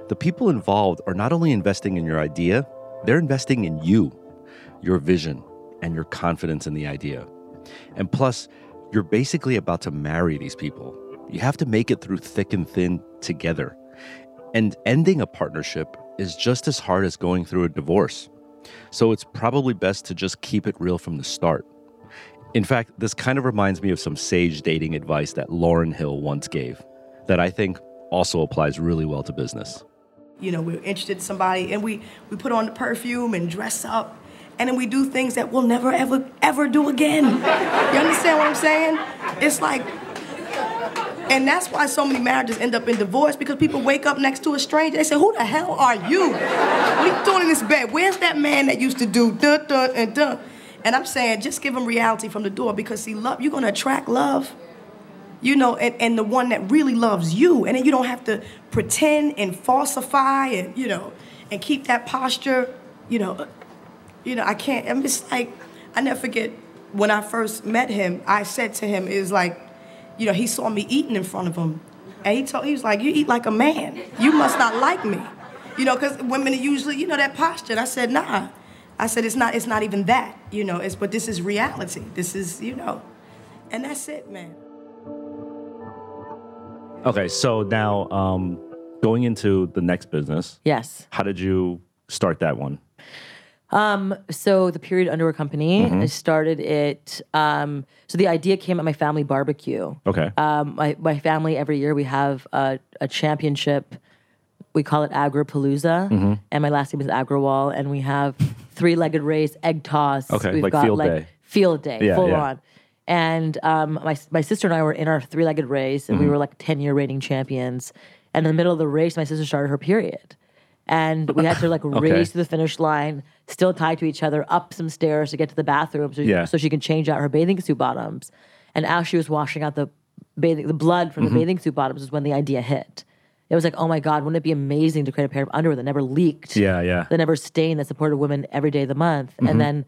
The people involved are not only investing in your idea, they're investing in you, your vision, and your confidence in the idea. And plus, you're basically about to marry these people. you have to make it through thick and thin together. And ending a partnership is just as hard as going through a divorce. So it's probably best to just keep it real from the start. In fact, this kind of reminds me of some sage dating advice that Lauryn Hill once gave that I think also applies really well to business.
You know, we're interested in somebody and we, we put on the perfume and dress up and then we do things that we'll never ever ever do again. You understand what I'm saying? It's like and that's why so many marriages end up in divorce because people wake up next to a stranger. They say, Who the hell are you? What are you doing in this bed? Where's that man that used to do dun dun and dun? And I'm saying, just give them reality from the door because see, love, you're gonna attract love. You know, and, and the one that really loves you. And then you don't have to pretend and falsify and, you know, and keep that posture, you know. You know, I can't, I'm just like, I never forget when I first met him, I said to him, was like, you know, he saw me eating in front of him. And he told he was like, You eat like a man. You must not like me. You know, because women are usually, you know, that posture. And I said, nah. I said, it's not, it's not even that, you know, it's but this is reality. This is, you know. And that's it, man.
Okay, so now um going into the next business.
Yes.
How did you start that one?
Um, so the Period Underwear Company, I started it. Um, so the idea came at my family barbecue.
Okay.
Um, my, my family, every year we have a, a championship. We call it Agropalooza. And my last name is Agrawal. And we have three legged race, egg toss.
Okay,
We've
like
got
field
like
day.
field day,
Yeah,
full
yeah.
on. And um, my, my sister and I were in our three legged race, and we
Mm-hmm.
were like 10 year reigning champions. And in the middle of the race, my sister started her period. And we had to like <laughs> race to the finish line, still tied to each other, up some stairs to get to the bathroom so,
Yeah.
so she can change out her bathing suit bottoms. And as she was washing out the bathing, the blood from the
Mm-hmm.
bathing suit bottoms is when the idea hit. It was like, oh my God, wouldn't it be amazing to create a pair of underwear that never leaked?
Yeah, yeah.
That never stained, that supported women every day of the month.
Mm-hmm.
And then,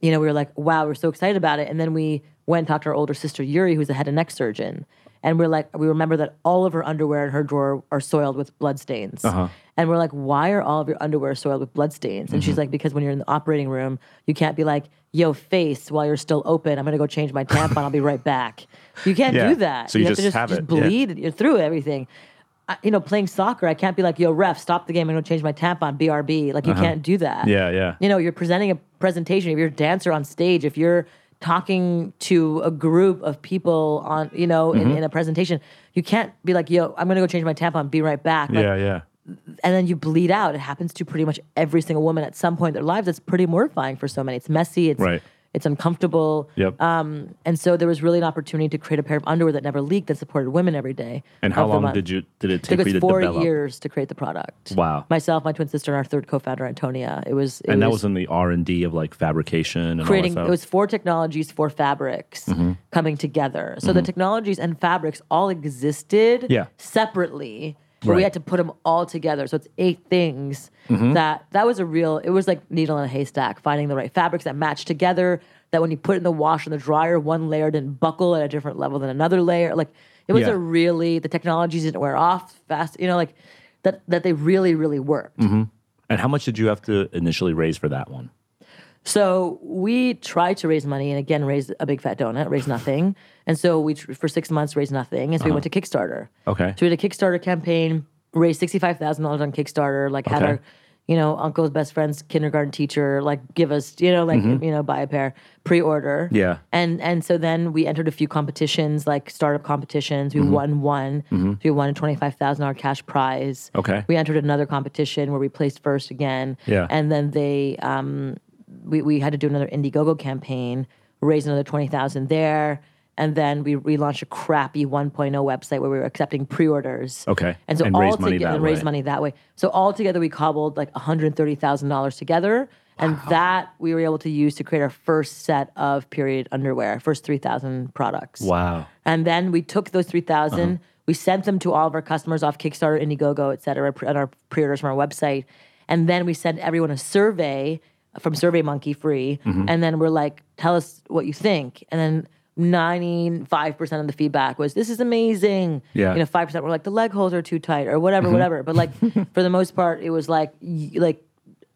you know, we were like, wow, we're so excited about it. And then we went and talked to our older sister, Yuri, who's a head and neck surgeon. And we're like, we remember that all of her underwear in her drawer are soiled with blood stains.
Uh-huh.
And we're like, why are all of your underwear soiled with blood stains? And
Mm-hmm.
she's like, because when you're in the operating room, you can't be like, yo, face, while you're still open, I'm gonna go change my tampon, I'll be right back. You can't
Yeah.
do that.
So you
have
just
to just,
have
just
it, yeah.
bleed you're through everything. I, you know, playing soccer, I can't be like, yo, ref, stop the game, I'm gonna change my tampon, BRB. Like, you can't do that.
Uh-huh. Yeah, yeah.
You know, you're presenting a presentation. If you're a dancer on stage, if you're talking to a group of people on, you know,
Mm-hmm.
in, in a presentation, you can't be like, yo, I'm gonna go change my tampon, be right back. Like,
yeah, yeah.
and then you bleed out. It happens to pretty much every single woman at some point in their lives. It's pretty mortifying for so many. It's messy. It's
Right.
It's uncomfortable.
Yep.
Um, and so there was really an opportunity to create a pair of underwear that never leaked that supported women every day.
And how long did you did it
It
take
took
for you
us four
develop?
years to create the product.
Wow.
Myself, my twin sister, and our third co-founder, Antonia. It was. It
And that
was
was in the R and D of like fabrication and
creating it was four technologies four fabrics
Mm-hmm.
coming together so the technologies and fabrics all existed
Yeah.
separately but we
Mm-hmm.
had to put them all together so it's eight things that that was a real it was like needle in a haystack finding the right fabrics that match together that when you put it in the wash and the dryer one layer didn't buckle at a different level than another layer like it was
Yeah.
a really the technologies didn't wear off fast you know like that that they really really worked
And how much did you have to initially raise for that one?
So we tried to raise money and again raise a big fat donut, raise nothing. And so we tr- for six months raised nothing. And so we went to Kickstarter.
Okay.
So we did a Kickstarter campaign, raised sixty five thousand dollars on Kickstarter. Like had our, you know, uncle's best friend's kindergarten teacher like give us, you know, like you know, buy a pair pre order.
Mm-hmm. Yeah.
And and so then we entered a few competitions like startup competitions. We
Mm-hmm.
won one. So we won a twenty five thousand dollar cash prize.
Okay.
We entered another competition where we placed first again.
Yeah.
And then they um we, we had to do another Indiegogo campaign, raise another 20,000 there. And then we relaunched a crappy 1.0 website where we were accepting pre-orders.
Okay.
And so
And
all together and raise money that way. So all together we cobbled like $130,000 together. And that we were able to use to create our first set of period underwear, first 3,000 products.
Wow.
And then we took those 3,000, uh-huh. we sent them to all of our customers off Kickstarter, Indiegogo, et cetera, on our pre orders from our website. And then we sent everyone a survey from SurveyMonkey free. And then we're like, tell us what you think. And then 95% of the feedback was, this is amazing.
Yeah.
You know, 5% were like, the leg holes are too tight or whatever, whatever. But like, <laughs> for the most part, it was like, like,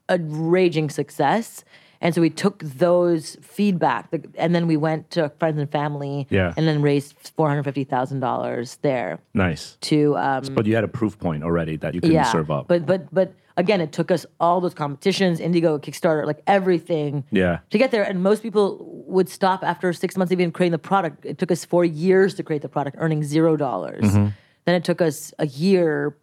a raging success. and so we took those feedback, and then we went to friends and family,
Yeah.
and then raised four hundred fifty thousand dollars there
Nice.
to um,
But you had a proof point already that you can
yeah.
serve up.
But but but again, it took us all those competitions, Indigo, Kickstarter, like everything.
Yeah.
To get there, and most people would stop after six months of even creating the product. It took us four years to create the product, earning zero dollars.
Mm-hmm.
Then it took us a year,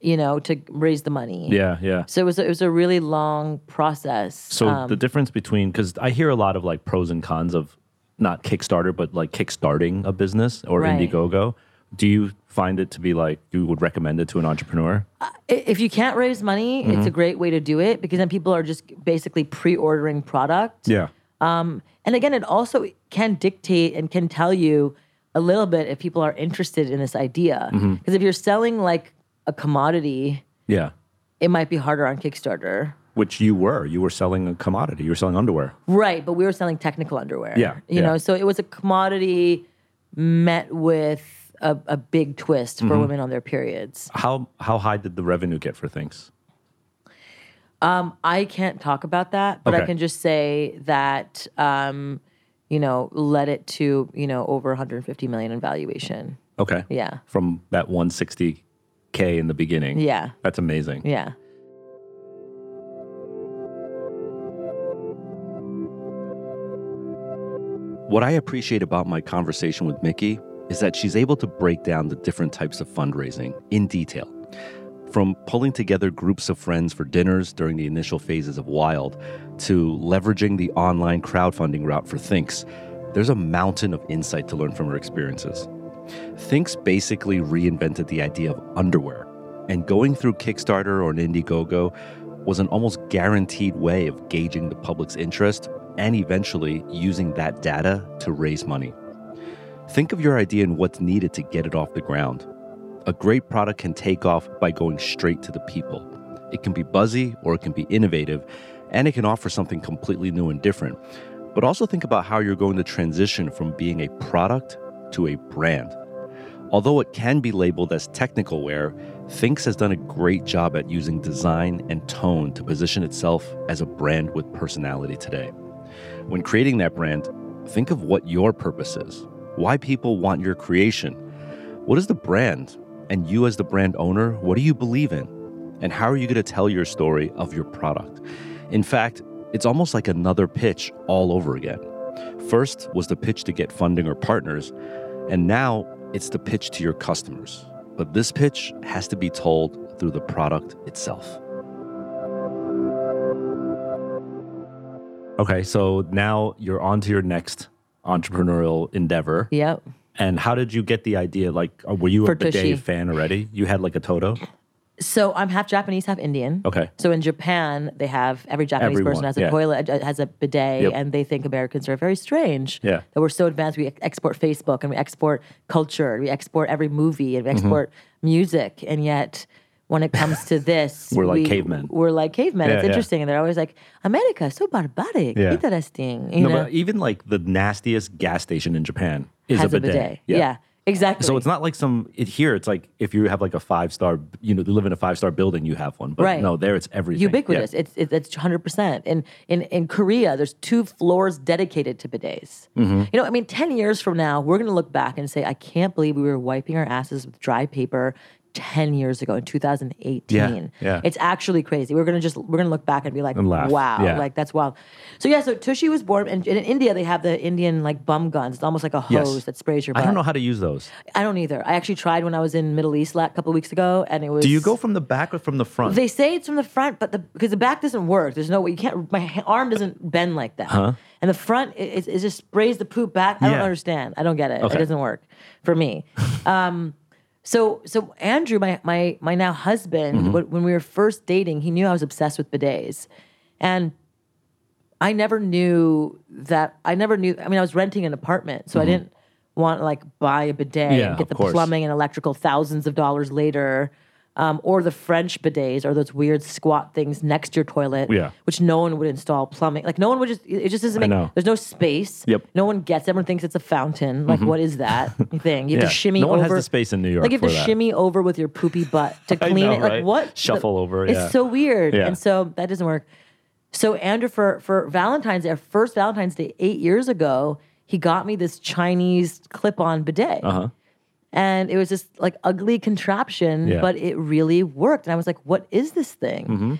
you know, to raise the money.
yeah, yeah.
So it was a, it was a really long process.
So
Um,
the difference between because I hear a lot of like pros and cons of not Kickstarter, but like kickstarting a business or
Right.
Indiegogo. Do you find it to be like you would recommend it to an entrepreneur?
i- if you can't raise money, it's
Mm-hmm.
a great way to do it because then people are just basically pre-ordering product.
Yeah.
And again, it also can dictate and can tell you a little bit if people are interested in this idea. Because
Mm-hmm.
if you're selling like a commodity,
Yeah.
it might be harder on Kickstarter.
Which you were. You were selling a commodity. You were selling underwear.
Right, but we were selling technical underwear.
Yeah,
You
yeah.
know, so it was a commodity met with a, a big twist
Mm-hmm.
for women on their periods.
How how high did the revenue get for things?
I can't talk about that, but I
Okay.
can just say that, um, you know, led it to, you know, over 150 million in valuation.
Okay.
Yeah.
From that 160k in the beginning.
Yeah.
That's amazing.
Yeah.
What I appreciate about my conversation with Miki is that she's able to break down the different types of fundraising in detail. From pulling together groups of friends for dinners during the initial phases of Wild to leveraging the online crowdfunding route for Thinx, there's a mountain of insight to learn from her experiences. Thinx basically reinvented the idea of underwear, and going through Kickstarter or an Indiegogo was an almost guaranteed way of gauging the public's interest and eventually using that data to raise money. Think of your idea and what's needed to get it off the ground. A great product can take off by going straight to the people. It can be buzzy or it can be innovative, and it can offer something completely new and different. But also think about how you're going to transition from being a product to a brand. Although it can be labeled as technical wear, Thinx has done a great job at using design and tone to position itself as a brand with personality today. When creating that brand, think of what your purpose is, why people want your creation. What is the brand? And you, as the brand owner, what do you believe in? And how are you going to tell your story of your product? In fact, it's almost like another pitch all over again. First was the pitch to get funding or partners, and now it's the pitch to your customers. But this pitch has to be told through the product itself. Okay, so now you're on to your next entrepreneurial endeavor.
Yep.
And how did you get the idea? Like, uh, were you
For
a bidet
Tushy.
fan already? You had like a Toto?
So I'm half Japanese, half Indian.
Okay.
So in Japan, they have every Japanese
Everyone,
person has a
yeah.
toilet, has a bidet,
Yep.
and they think Americans are very strange.
Yeah.
That we're so advanced. We export Facebook and we export culture. We export every movie and we
Mm-hmm.
export music, and yet. When it comes to this, <laughs>
We're like
we-
cavemen.
We're like cavemen.
Yeah,
it's
yeah.
interesting, and they're always like, "America, so barbaric,
Yeah.
interesting." You
No,
know,
but even like the nastiest gas station in Japan is
has
a bidet.
Yeah. exactly.
So it's not like some it, here. It's like if you have like a five star, you know, you live in a five star building, you have one. But
Right.
no, there it's everything.
ubiquitous.
Yeah.
It's it, it's hundred percent. In in in Korea, there's two floors dedicated to bidets.
Mm-hmm.
You know, I mean, ten years from now, we're gonna look back and say, I can't believe we were wiping our asses with dry paper. 10 years ago in 2018
Yeah, yeah.
it's actually crazy we're gonna just we're gonna look back and be like
And
wow
yeah.
like that's wild so yeah so tushy was born and in india they have the indian like bum guns it's almost like a hose
Yes.
that sprays your butt.
I don't know how to use those.
i don't either i actually tried when i was in middle east a couple weeks ago and it was
Do you go from the back or from the front?
they say it's from the front, but the because the back doesn't work. There's no way you can't. My arm doesn't bend like that. Huh? And the front it, it, it just sprays the poop back. I don't understand. I don't get it.
Okay.
It doesn't work for me. <laughs> um, so so Andrew, my my my now husband,
Mm-hmm.
when, we were first dating, he knew I was obsessed with bidets, and I never knew that. I never knew. I mean, I was renting an apartment, so I didn't want to like buy a bidet
Mm-hmm. Yeah,
and get the
course.
plumbing and electrical thousands of dollars later. Um, or the French bidets, or those weird squat things next to your toilet,
Yeah.
which no one would install plumbing. Like no one would just. It just doesn't make. There's no space.
Yep. Mm-hmm.
No one gets. Everyone thinks it's a fountain. Like what is that <laughs> thing? You have
Yeah.
to shimmy
No one has
over.
the space in New York
Like you have
for
to
that.
shimmy over with your poopy butt to <laughs> clean
know,
it. Like
right?
what?
Shuffle over,
It's
yeah.
so weird.
Yeah.
And so that doesn't work. So Andrew, for for Valentine's Day, our first Valentine's Day eight years ago, he got me this Chinese clip-on bidet,
Uh huh.
And it was this like ugly contraption,
Yeah.
but it really worked. And I was like, "What is this thing?"
Mm-hmm.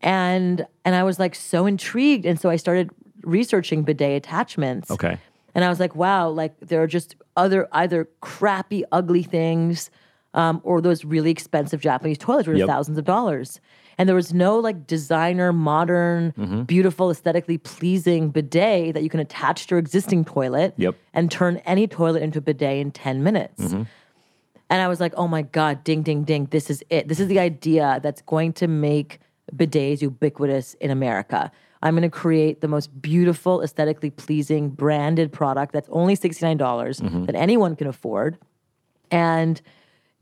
And and I was like so intrigued, and so I started researching bidet attachments.
Okay.
And I was like, wow, like there are just other either crappy, ugly things, um, or those really expensive Japanese toilets were
Yep.
thousands of dollars. And there was no like designer, modern,
Mm-hmm.
beautiful, aesthetically pleasing bidet that you can attach to your existing toilet
Yep.
and turn any toilet into a bidet in 10 minutes.
Mm-hmm.
And I was like, oh my God, ding, ding, ding. This is it. This is the idea that's going to make bidets ubiquitous in America. I'm going to create the most beautiful, aesthetically pleasing, branded product that's only $69
Mm-hmm.
that anyone can afford and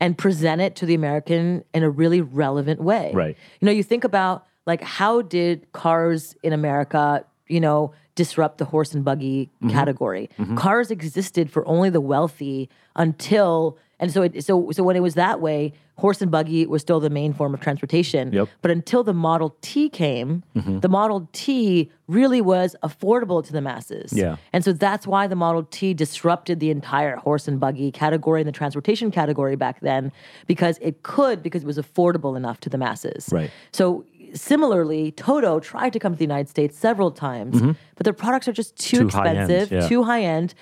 and present it to the American in a really relevant way.
Right.
You know, you think about like how did cars in America, you know, disrupt the horse and buggy
Mm-hmm.
category? Cars existed for only the wealthy until and so it, so so when it was that way, horse and buggy was still the main form of transportation.
Yep.
But until the Model T came,
Mm-hmm.
the Model T really was affordable to the masses.
Yeah.
And so that's why the Model T disrupted the entire horse and buggy category and the transportation category back then because it could, because it was affordable enough to the masses.
Right.
So similarly, Toto tried to come to the United States several times, but their products are just too,
Mm-hmm. Too
expensive,
yeah.
too high end.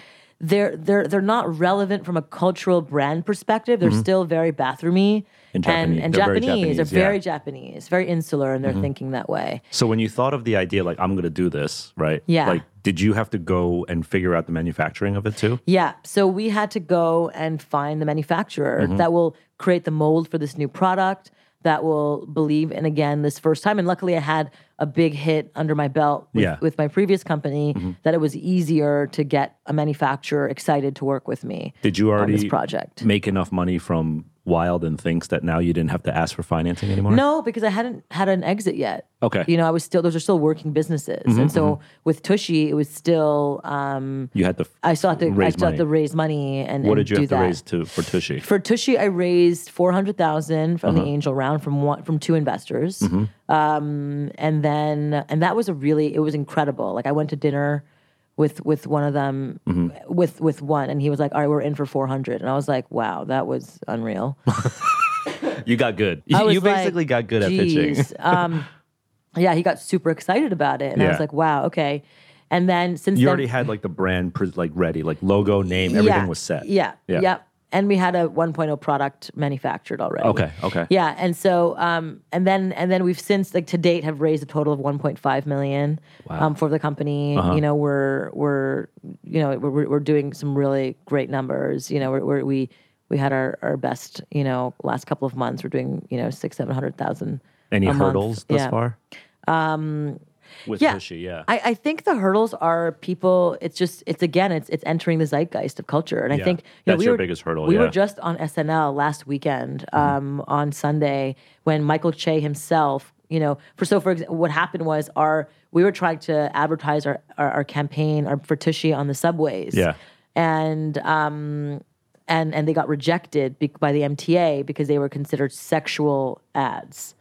They're they're they're not relevant from a cultural brand perspective. They're still very bathroomy
And
and,
Japanese.
and
They're very
Japanese. They're
Japanese, yeah.
very Japanese, very insular, and they're thinking that way.
So when you thought of the idea, like I'm going to do this, right?
Yeah.
Like, did you have to go and figure out the manufacturing of it too?
Yeah. So we had to go and find the manufacturer
Mm-hmm.
that will create the mold for this new product, that will believe in again this first time. And luckily, I had a big hit under my belt with,
Yeah.
with my previous company mm-hmm. that it was easier to get a manufacturer excited to work with me.
Did you
on this
already
project?
make enough money from Wild and Thinx that now you didn't have to ask for financing anymore?
No, because I hadn't had an exit yet.
Okay.
You know, I was still those are still working businesses,
Mm-hmm,
and so with Tushy, it was still um,
You had to.
I still had to I
raise
still had to
money.
raise money and
What
and
did you have to
that.
raise to for Tushy?
For Tushy, I raised four hundred thousand from
Uh-huh.
the angel round from one from two investors,
Mm-hmm.
um, and then and that was a really it was incredible. Like I went to dinner with with one of them
Mm-hmm.
with with one, and he was like, "All right, we're in for 400. and I was like, "Wow, that was unreal." <laughs>
You got good. You
like,
basically got good at pitching.
Um, <laughs> yeah, he got super excited about it, and I was like, "Wow, okay." And then since
You
then,
already had like the brand like ready, like logo, name, everything
yeah,
was set.
Yeah,
Yeah.
yeah. And we had a 1.0 product manufactured already.
Okay, okay.
Yeah, and so um, and then and then we've since like to date have raised a total of 1.5 million um, for the company.
Uh-huh.
You know, we're we're you know we're we're doing some really great numbers. You know, we're, we're we we had our our best you know last couple of months. We're doing you know six seven hundred thousand.
Any
a month.
hurdles thus
Yeah.
far? Um, with
yeah.
Tushy, yeah.
I, I think the hurdles are people. It's just it's again it's it's entering the zeitgeist of culture, and I
Yeah.
think you
That's
know, we
your
were,
biggest hurdle,
We
yeah. Mm-hmm.
were just on SNL last weekend um, on Sunday when Michael Che himself. You know, for so for example, what happened was our we were trying to advertise our our, our campaign our, for Tushy on the subways.
Yeah.
and um, and and they got rejected by the MTA because they were considered sexual ads,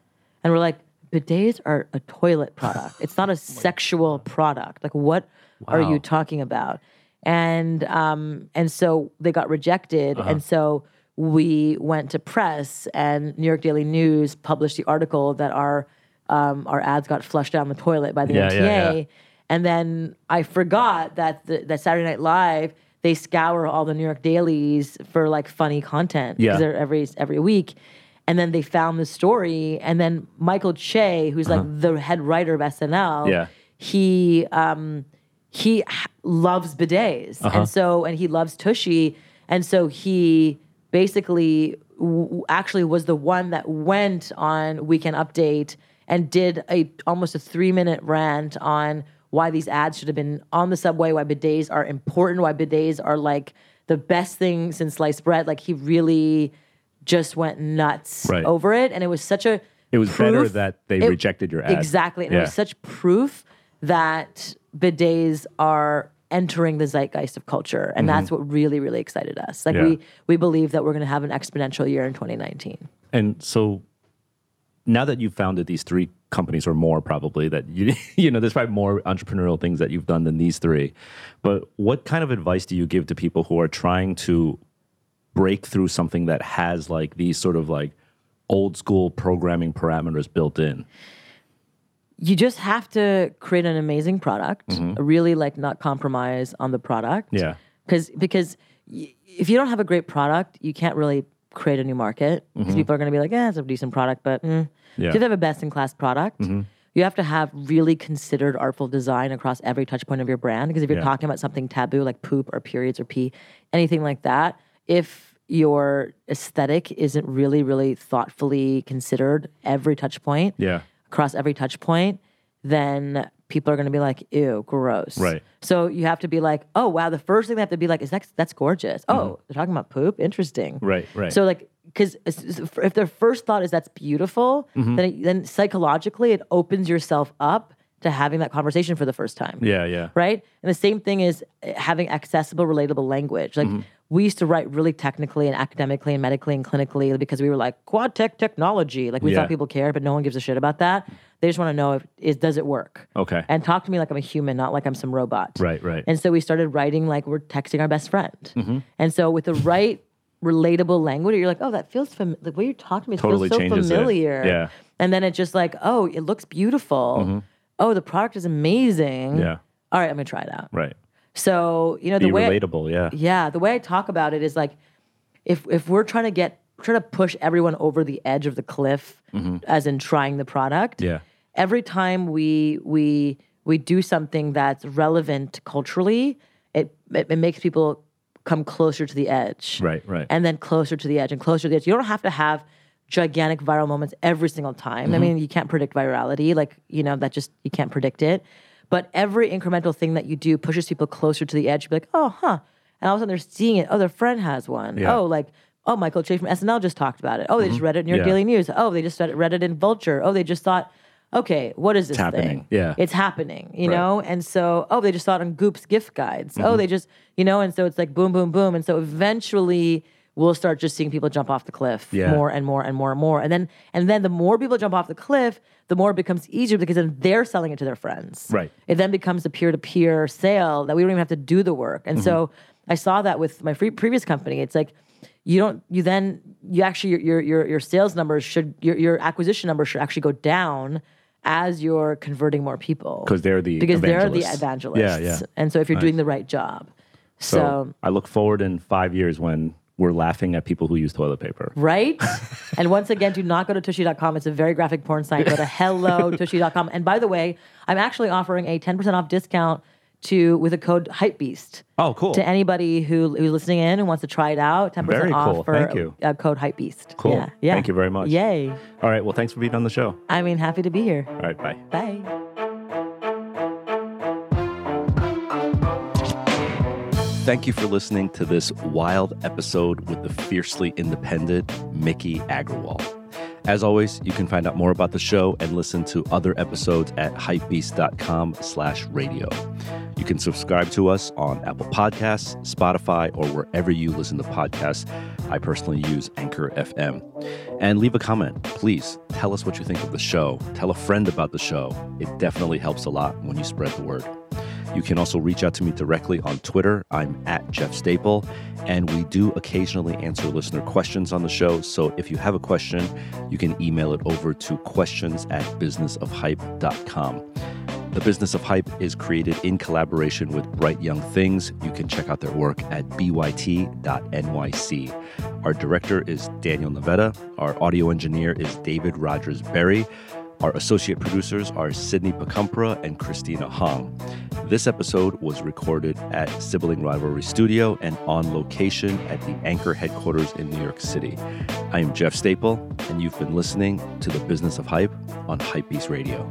and we're like, bidets are a toilet product. It's not a <laughs> sexual product. Like, what are you talking about? And um, and so they got rejected, and so we went to press, and New York Daily News published the article that our um, our ads got flushed down the toilet by the
Yeah,
MTA.
yeah, yeah.
And then I forgot that the, that Saturday Night Live they scour all the New York dailies for like funny content
Yeah.
they're every every week. And then they found the story, and then Michael Che, who's like the head writer of SNL,
Uh-huh. Yeah.
he um, he loves bidets,
Uh-huh.
and so and he loves Tushy, and so he basically w- actually was the one that went on Weekend Update and did a almost a three minute rant on why these ads should have been on the subway, why bidets are important, why bidets are like the best thing since sliced bread. Like he really just went nuts
Right.
over it, and it was such a
It was better that they
it-
rejected your ad.
Exactly. And it was such proof that bidets are entering the zeitgeist of culture. And that's what really, really excited us. Like
Mm-hmm. Yeah.
we we believe that we're gonna have an exponential year in 2019.
And so now that you've founded these three companies or more probably that you <laughs> you know there's probably more entrepreneurial things that you've done than these three but what kind of advice do you give to people who are trying to break through something that has like these sort of like old school programming parameters built in
you just have to create an amazing product really like not compromise on the product
Yeah.
because because y- if you don't have a great product you can't really create a new market because people are going to be like eh, it's a decent product but mm.
Yeah.
you have to have a best in class product you have to have really considered artful design across every touch point of your brand because if you're
Yeah.
talking about something taboo like poop or periods or pee anything like that if your aesthetic isn't really really thoughtfully considered every touch point
yeah
across every touch point, then people are going to be like, ew, gross.
Right.
So you have to be like, oh, wow. The first thing they have to be like is that's, that's gorgeous. Oh, they're talking about poop. Interesting.
Mm-hmm. Right, right.
So like, because if their first thought is that's beautiful,
Mm-hmm.
then it, then psychologically it opens yourself up to having that conversation for the first time
yeah yeah
right? And the same thing is uh, having accessible, relatable language. Like
Mm-hmm.
We used to write really technically and academically and medically and clinically because we were like quad tech technology. Like we
Yeah.
thought people cared, but no one gives a shit about that. They just want to know if is does it work?
Okay.
And talk to me like I'm a human, not like I'm some robot.
Right, right.
And so we started writing like we're texting our best friend.
Mm-hmm.
And so with the right relatable language, you're like, oh, that feels familiar. The way you're talking to me
Totally
feels so
changes it.
familiar.
Yeah.
And then it's just like, oh, it looks beautiful. Oh, the product is amazing.
Mm-hmm. Yeah.
All right, I'm gonna try it out.
right
So you know
be
the way
relatable yeah
yeah, the way I talk about it is like if if we're trying to get trying to push everyone over the edge of the cliff, as in trying the product.
Mm-hmm. Yeah.
Every time we we we do something that's relevant culturally, it it, it makes people come closer to the edge.
Right, right.
And then closer to the edge and closer to the edge. You don't have to have gigantic viral moments every single time.
Mm-hmm.
I mean, you can't predict virality. Like, you know, that just you can't predict it. But every incremental thing that you do pushes people closer to the edge. You'd be like, oh, huh. And all of a sudden they're seeing it. Oh, their friend has one.
Yeah.
Oh, like, oh, Michael Che from SNL just talked about it. Oh, they just read it in your
Mm-hmm. Yeah.
Daily News. Oh, they just read it, in Vulture. Oh, they just thought, okay, what is this
happening.
thing?
Yeah.
It's happening, you
Right.
know? And so, oh, they just saw it on Goop's gift guides.
Mm-hmm.
Oh, they just, you know, and so it's like boom, boom, boom. And so eventually we'll start just seeing people jump off the cliff
Yeah.
more and more and more and more. And then and then the more people jump off the cliff, the more it becomes easier because then they're selling it to their friends.
Right.
It then becomes a peer-to-peer sale that we don't even have to do the work. And so
Mm-hmm.
I saw that with my free, previous company. It's like you don't you then you actually your your your, your sales numbers should your, your acquisition numbers should actually go down as you're converting more people
because they're the
because they're the
evangelists.
evangelists.
Yeah, yeah.
And so if you're doing the right job,
so,
so
i look forward in five years when we're laughing at people who use toilet paper
right? <laughs> and once again, do not go to tushy.com. It's a very graphic porn site. Go to <laughs> hello tushy.com. And by the way, I'm actually offering a 10% off discount to with a code hypebeast
oh cool
to anybody who who's listening in and wants to try it out. 10%
Very
off
cool.
for
Thank you.
Uh, code hypebeast.
Cool.
Yeah. yeah.
Thank you very much.
Yay.
all right well thanks for being on the show
I mean, happy to be here.
all right bye
Bye.
Thank you for listening to this wild episode with the fiercely independent Miki Agrawal. As always, you can find out more about the show and listen to other episodes at hypebeast.com slash radio. You can subscribe to us on Apple Podcasts, Spotify, or wherever you listen to podcasts. I personally use Anchor FM. And leave a comment. Please tell us what you think of the show. Tell a friend about the show. It definitely helps a lot when you spread the word. You can also reach out to me directly on Twitter. I'm at Jeff Staple, and we do occasionally answer listener questions on the show. So if you have a question, you can email it over to questions at businessofhype.com. The Business of Hype is created in collaboration with Bright Young Things. You can check out their work at byt.nyc. Our director is Daniel Navetta. Our audio engineer is David Rogers Berry. Our associate producers are Sydney Pacumpra and Christina Hong. This episode was recorded at Sibling Rivalry Studio and on location at the Anchor headquarters in New York City. I am Jeff Staple, and you've been listening to The Business of Hype on Hypebeast Radio.